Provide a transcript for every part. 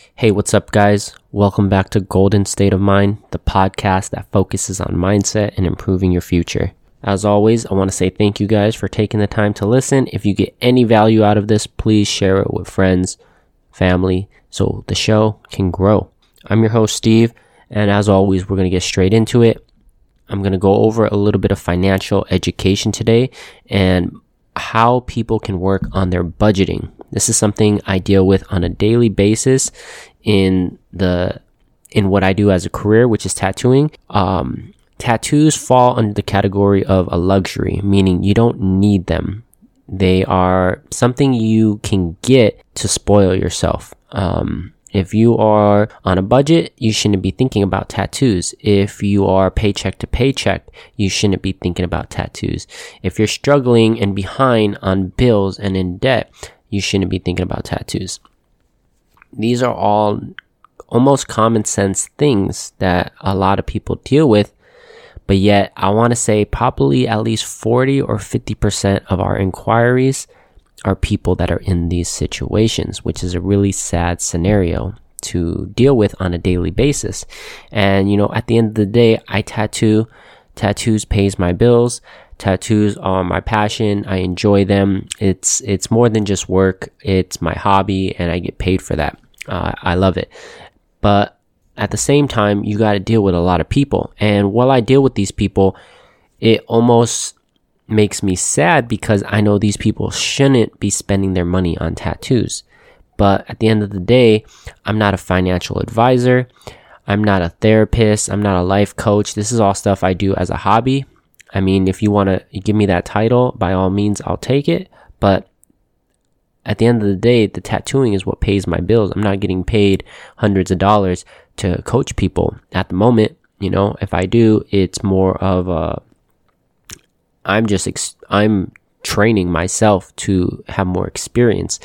Hey, what's up, guys? Welcome back to Golden State of Mind, the podcast that focuses on mindset and improving your future. As always, I want to say thank you guys for taking the time to listen. If you get any value out of this, please share it with friends, family, so the show can grow. I'm your host, Steve, and as always, we're going to get straight into it. I'm going to go over a little bit of financial education today and how people can work on their budgeting. This is something I deal with on a daily basis in the in what I do as a career, which is tattooing. Um, tattoos fall under the category of a luxury, meaning you don't need them. They are something you can get to spoil yourself. Um, if you are on a budget, you shouldn't be thinking about tattoos. If you are paycheck to paycheck, you shouldn't be thinking about tattoos. If you're struggling and behind on bills and in debt, you shouldn't be thinking about tattoos. These are all almost common sense things that a lot of people deal with, but yet I want to say probably at least 40 or 50% of our inquiries are people that are in these situations, which is a really sad scenario to deal with on a daily basis. And, you know, at the end of the day, I tattoo. Tattoos pays my bills. Tattoos are my passion. I enjoy them. It's, it's more than just work. It's my hobby and I get paid for that. Uh, I love it. But at the same time, you got to deal with a lot of people. And while I deal with these people, it almost makes me sad because I know these people shouldn't be spending their money on tattoos. But at the end of the day, I'm not a financial advisor. I'm not a therapist. I'm not a life coach. This is all stuff I do as a hobby. I mean, if you want to give me that title, by all means, I'll take it. But at the end of the day, the tattooing is what pays my bills. I'm not getting paid hundreds of dollars to coach people at the moment. You know, if I do, it's more of a I'm just ex- I'm training myself to have more experience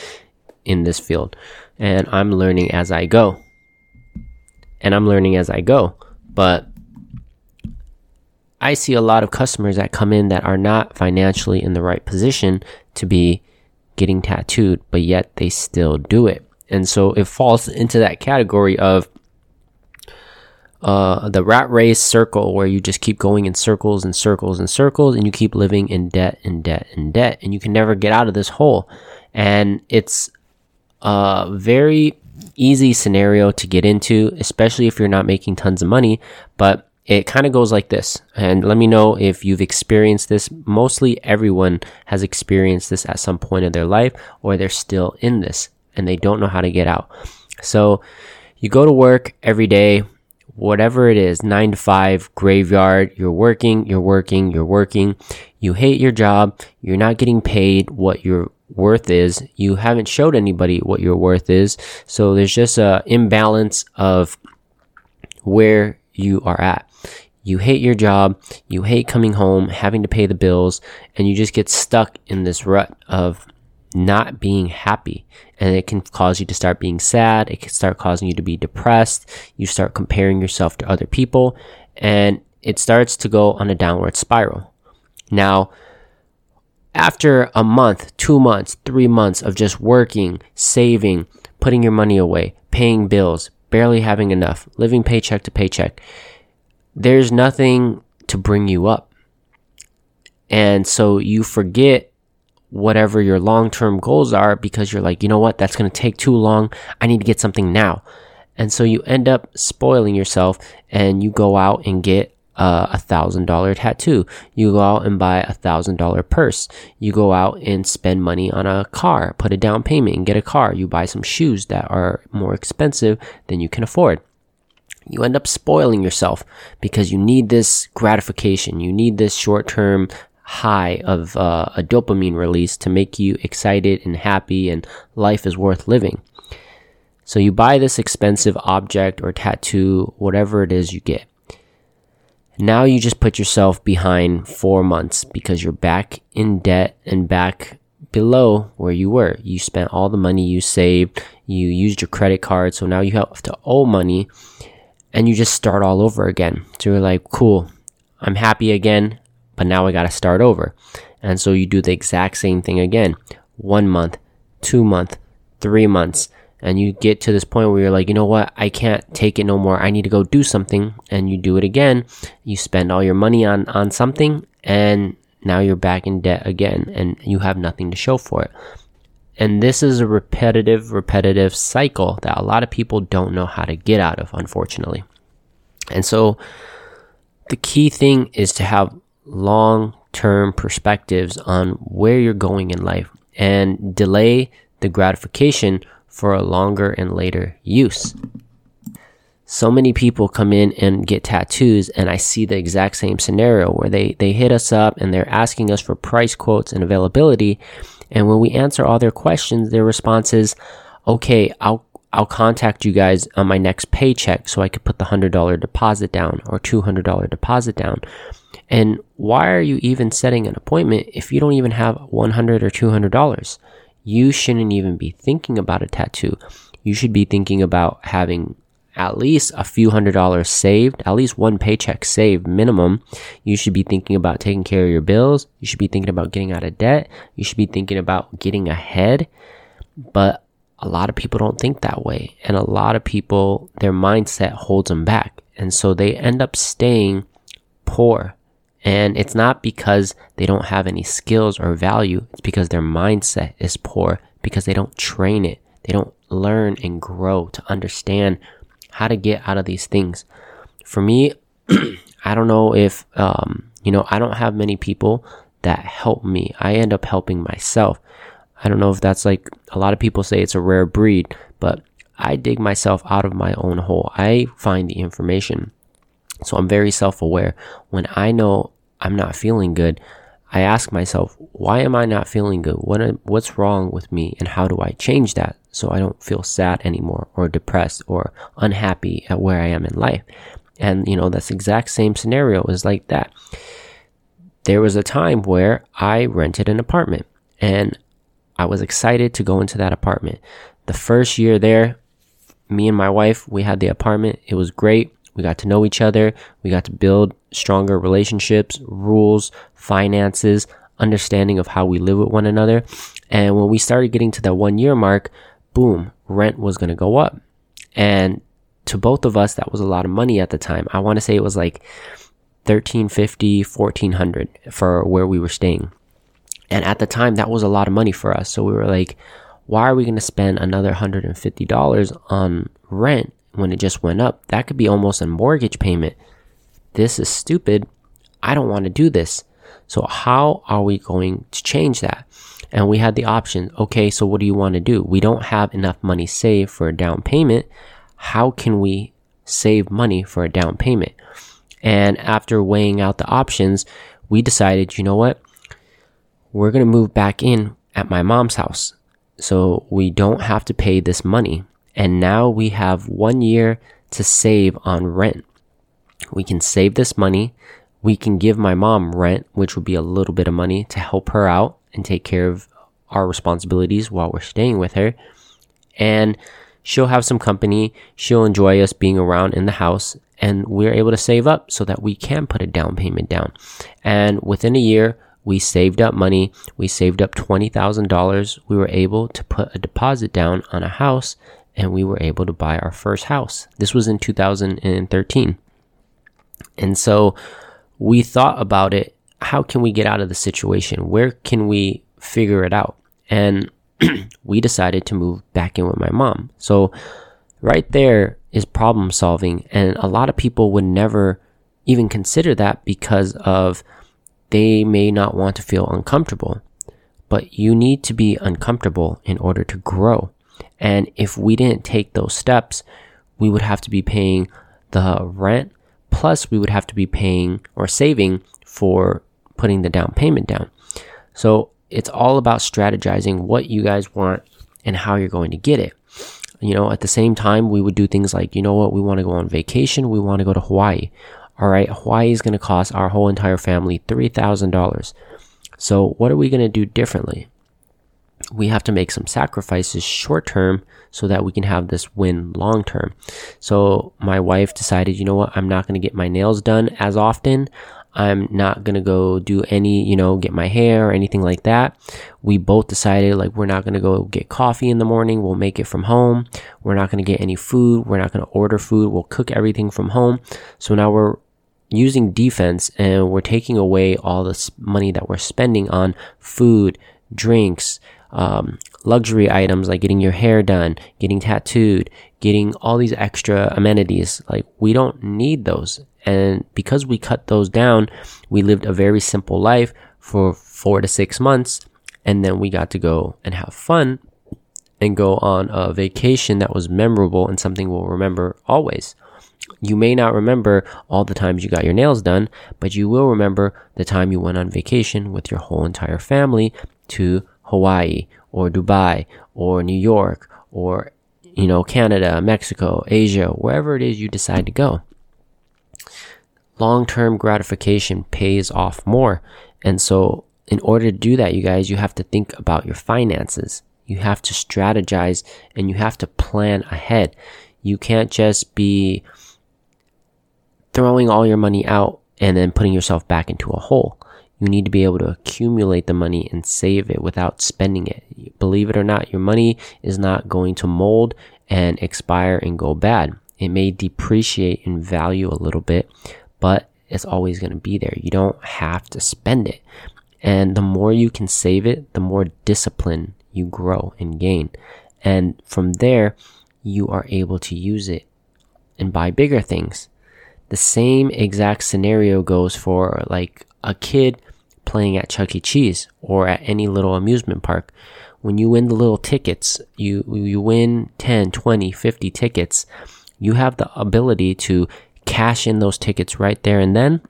in this field and I'm learning as I go. And I'm learning as I go. But I see a lot of customers that come in that are not financially in the right position to be getting tattooed, but yet they still do it. And so it falls into that category of uh, the rat race circle where you just keep going in circles and circles and circles and you keep living in debt and debt and debt and you can never get out of this hole. And it's a very easy scenario to get into, especially if you're not making tons of money. But it kind of goes like this. And let me know if you've experienced this. Mostly everyone has experienced this at some point in their life or they're still in this and they don't know how to get out. So you go to work every day whatever it is, nine to five, graveyard, you're working, you're working, you're working. You hate your job. You're not getting paid what your worth is. You haven't showed anybody what your worth is. So there's just a imbalance of where you are at. You hate your job. You hate coming home, having to pay the bills, and you just get stuck in this rut of not being happy. And it can cause you to start being sad. It can start causing you to be depressed. You start comparing yourself to other people and it starts to go on a downward spiral. Now, after a month, two months, three months of just working, saving, putting your money away, paying bills, barely having enough, living paycheck to paycheck, there's nothing to bring you up. And so you forget whatever your long term goals are because you're like, you know what, that's going to take too long. I need to get something now. And so you end up spoiling yourself and you go out and get a thousand dollar tattoo. You go out and buy a thousand dollar purse. You go out and spend money on a car, put a down payment and get a car. You buy some shoes that are more expensive than you can afford. You end up spoiling yourself because you need this gratification. You need this short term high of uh, a dopamine release to make you excited and happy and life is worth living. So you buy this expensive object or tattoo, whatever it is you get. Now you just put yourself behind four months because you're back in debt and back below where you were. You spent all the money you saved, you used your credit card, so now you have to owe money and you just start all over again. So you're like, cool, I'm happy again but now I got to start over. And so you do the exact same thing again. One month, two month, three months. and you get to this point where you're like, you know what, I can't take it no more. I need to go do something, and you do it again. You spend all your money on on something, and now you're back in debt again, and you have nothing to show for it. And this is a repetitive, repetitive cycle that a lot of people don't know how to get out of, unfortunately. And so the key thing is to have long term perspectives on where you're going in life and delay the gratification for a longer and later use. So many people come in and get tattoos and I see the exact same scenario where they, they hit us up and they're asking us for price quotes and availability. And when we answer all their questions, their response is, okay, I'll, I'll contact you guys on my next paycheck so I could put the $100 deposit down or $200 deposit down. And why are you even setting an appointment if you don't even have 100 or $200? You shouldn't even be thinking about a tattoo. You should be thinking about having at least a few hundred dollars saved, at least one paycheck saved minimum. You should be thinking about taking care of your bills. You should be thinking about getting out of debt. You should be thinking about getting ahead. But a lot of people don't think that way. And a lot of people, their mindset holds them back. And so they end up staying poor. And it's not because they don't have any skills or value. It's because their mindset is poor because they don't train it. They don't learn and grow to understand how to get out of these things. For me, I don't know if, um, you know, I don't have many people that help me. I end up helping myself. I don't know if that's like a lot of people say it's a rare breed, but I dig myself out of my own hole. I find the information. So I'm very self aware. When I know I'm not feeling good, I ask myself, why am I not feeling good? What, what's wrong with me and how do I change that? so I don't feel sad anymore or depressed or unhappy at where I am in life. And, you know, that's exact same scenario is like that. There was a time where I rented an apartment and I was excited to go into that apartment. The first year there, me and my wife, we had the apartment. It was great. We got to know each other. We got to build stronger relationships, rules, finances, understanding of how we live with one another. And when we started getting to that one year mark, boom, rent was going to go up. And to both of us, that was a lot of money at the time. I want to say it was like 1350, 1400 for where we were staying. And at the time, that was a lot of money for us. So we were like, why are we going to spend another $150 on rent when it just went up? That could be almost a mortgage payment. This is stupid. I don't want to do this. So how are we going to change that? And we had the option, okay, so what do you want to do? We don't have enough money saved for a down payment. How can we save money for a down payment? And after weighing out the options, we decided, you know what? We're going to move back in at my mom's house. So we don't have to pay this money. And now we have one year to save on rent. We can save this money. We can give my mom rent, which would be a little bit of money to help her out and take care of our responsibilities while we're staying with her. And she'll have some company. She'll enjoy us being around in the house and we're able to save up so that we can put a down payment down. And within a year, we saved up money. We saved up $20,000. We were able to put a deposit down on a house and we were able to buy our first house. This was in 2013. And so we thought about it how can we get out of the situation? Where can we figure it out? And we decided to move back in with my mom. So right there is problem solving. And a lot of people would never even consider that because of they may not want to feel uncomfortable. But you need to be uncomfortable in order to grow. And if we didn't take those steps, we would have to be paying the rent, plus we would have to be paying or saving for putting the down payment down. So it's all about strategizing what you guys want and how you're going to get it. You know, at the same time, we would do things like, you know what, we want to go on vacation, we want to go to Hawaii. All right, Hawaii is going to cost our whole entire family $3,000. So, what are we going to do differently? We have to make some sacrifices short term so that we can have this win long term. So, my wife decided, you know what, I'm not going to get my nails done as often. I'm not gonna go do any, you know, get my hair or anything like that. We both decided like we're not gonna go get coffee in the morning. We'll make it from home. We're not gonna get any food. We're not gonna order food. We'll cook everything from home. So now we're using defense and we're taking away all this money that we're spending on food, drinks, um, luxury items like getting your hair done, getting tattooed, getting all these extra amenities. Like we don't need those. And because we cut those down, we lived a very simple life for four to six months. And then we got to go and have fun and go on a vacation that was memorable and something we'll remember always. You may not remember all the times you got your nails done, but you will remember the time you went on vacation with your whole entire family to Hawaii or Dubai or New York or, you know, Canada, Mexico, Asia, wherever it is you decide to go. Long term gratification pays off more. And so, in order to do that, you guys, you have to think about your finances. You have to strategize and you have to plan ahead. You can't just be throwing all your money out and then putting yourself back into a hole. You need to be able to accumulate the money and save it without spending it. Believe it or not, your money is not going to mold and expire and go bad. It may depreciate in value a little bit, but it's always going to be there. You don't have to spend it. And the more you can save it, the more discipline you grow and gain. And from there, you are able to use it and buy bigger things. The same exact scenario goes for like a kid playing at Chuck E. Cheese or at any little amusement park. When you win the little tickets, you, you win 10, 20, 50 tickets, you have the ability to cash in those tickets right there and then.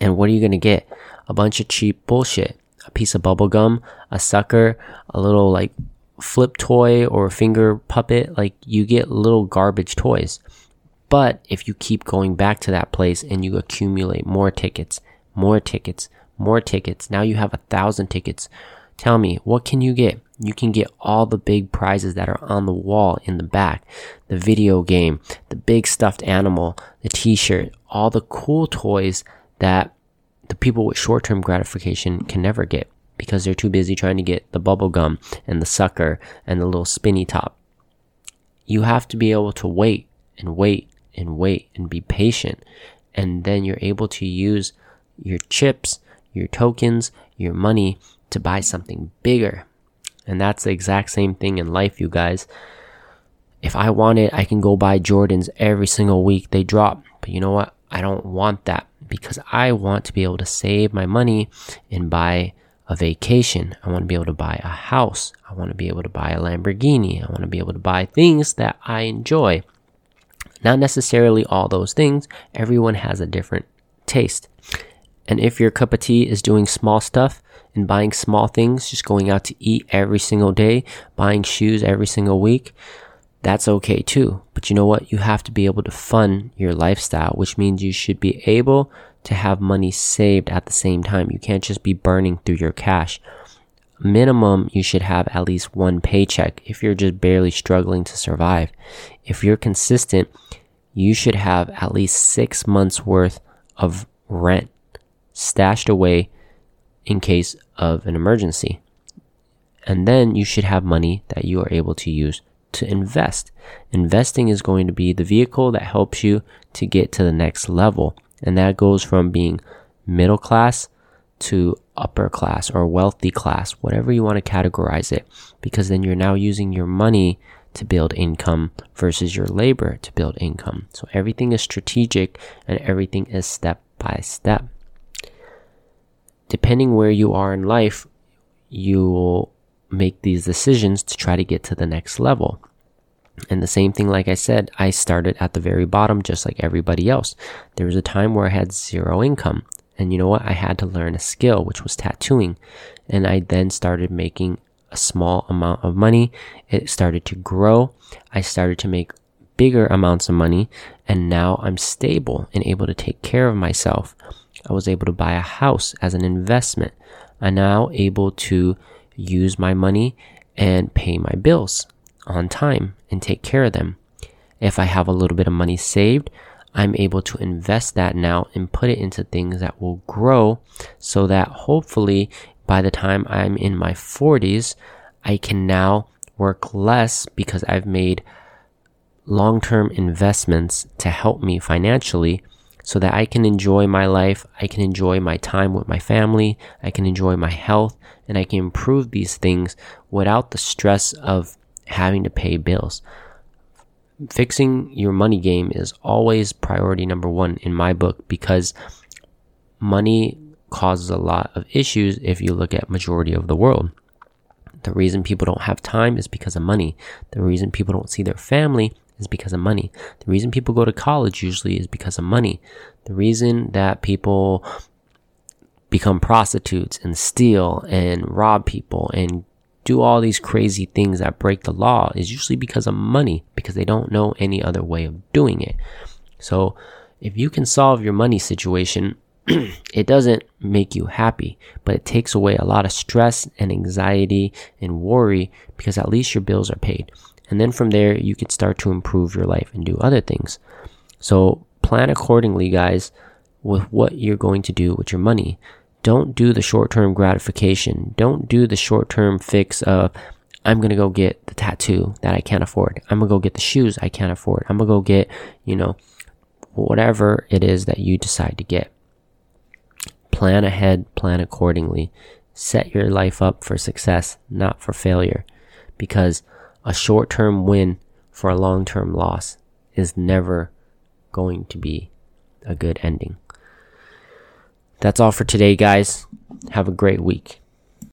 And what are you going to get? A bunch of cheap bullshit. A piece of bubble gum, a sucker, a little like flip toy or finger puppet. Like you get little garbage toys. But if you keep going back to that place and you accumulate more tickets, more tickets, more tickets, now you have a thousand tickets. Tell me, what can you get? You can get all the big prizes that are on the wall in the back. The video game, the big stuffed animal, the t-shirt, all the cool toys that the people with short-term gratification can never get because they're too busy trying to get the bubble gum and the sucker and the little spinny top. You have to be able to wait and wait and wait and be patient. And then you're able to use your chips, your tokens, your money to buy something bigger. And that's the exact same thing in life, you guys. If I want it, I can go buy Jordans every single week they drop. But you know what? I don't want that because I want to be able to save my money and buy a vacation. I want to be able to buy a house. I want to be able to buy a Lamborghini. I want to be able to buy things that I enjoy. Not necessarily all those things. Everyone has a different taste. And if your cup of tea is doing small stuff and buying small things, just going out to eat every single day, buying shoes every single week, that's okay too. But you know what? You have to be able to fund your lifestyle, which means you should be able to have money saved at the same time. You can't just be burning through your cash. Minimum, you should have at least one paycheck if you're just barely struggling to survive. If you're consistent, you should have at least six months worth of rent stashed away in case of an emergency. And then you should have money that you are able to use to invest. Investing is going to be the vehicle that helps you to get to the next level. And that goes from being middle class to upper class or wealthy class, whatever you want to categorize it, because then you're now using your money to build income versus your labor to build income. So everything is strategic and everything is step by step. Depending where you are in life, you will make these decisions to try to get to the next level. And the same thing, like I said, I started at the very bottom just like everybody else. There was a time where I had zero income. And you know what? I had to learn a skill, which was tattooing. And I then started making a small amount of money. It started to grow. I started to make bigger amounts of money and now I'm stable and able to take care of myself. I was able to buy a house as an investment. I'm now able to use my money and pay my bills on time and take care of them. If I have a little bit of money saved, I'm able to invest that now and put it into things that will grow so that hopefully by the time I'm in my 40s, I can now work less because I've made long term investments to help me financially so that I can enjoy my life, I can enjoy my time with my family, I can enjoy my health, and I can improve these things without the stress of having to pay bills. Fixing your money game is always priority number one in my book because money causes a lot of issues if you look at majority of the world. The reason people don't have time is because of money. The reason people don't see their family is because of money. The reason people go to college usually is because of money. The reason that people become prostitutes and steal and rob people and do all these crazy things that break the law is usually because of money, because they don't know any other way of doing it. So if you can solve your money situation, it doesn't make you happy, but it takes away a lot of stress and anxiety and worry because at least your bills are paid. And then from there, you could start to improve your life and do other things. So plan accordingly, guys, with what you're going to do with your money. Don't do the short term gratification. Don't do the short term fix of, I'm going to go get the tattoo that I can't afford. I'm going to go get the shoes I can't afford. I'm going to go get, you know, whatever it is that you decide to get. Plan ahead, plan accordingly. Set your life up for success, not for failure. Because a short term win for a long term loss is never going to be a good ending. That's all for today, guys. Have a great week.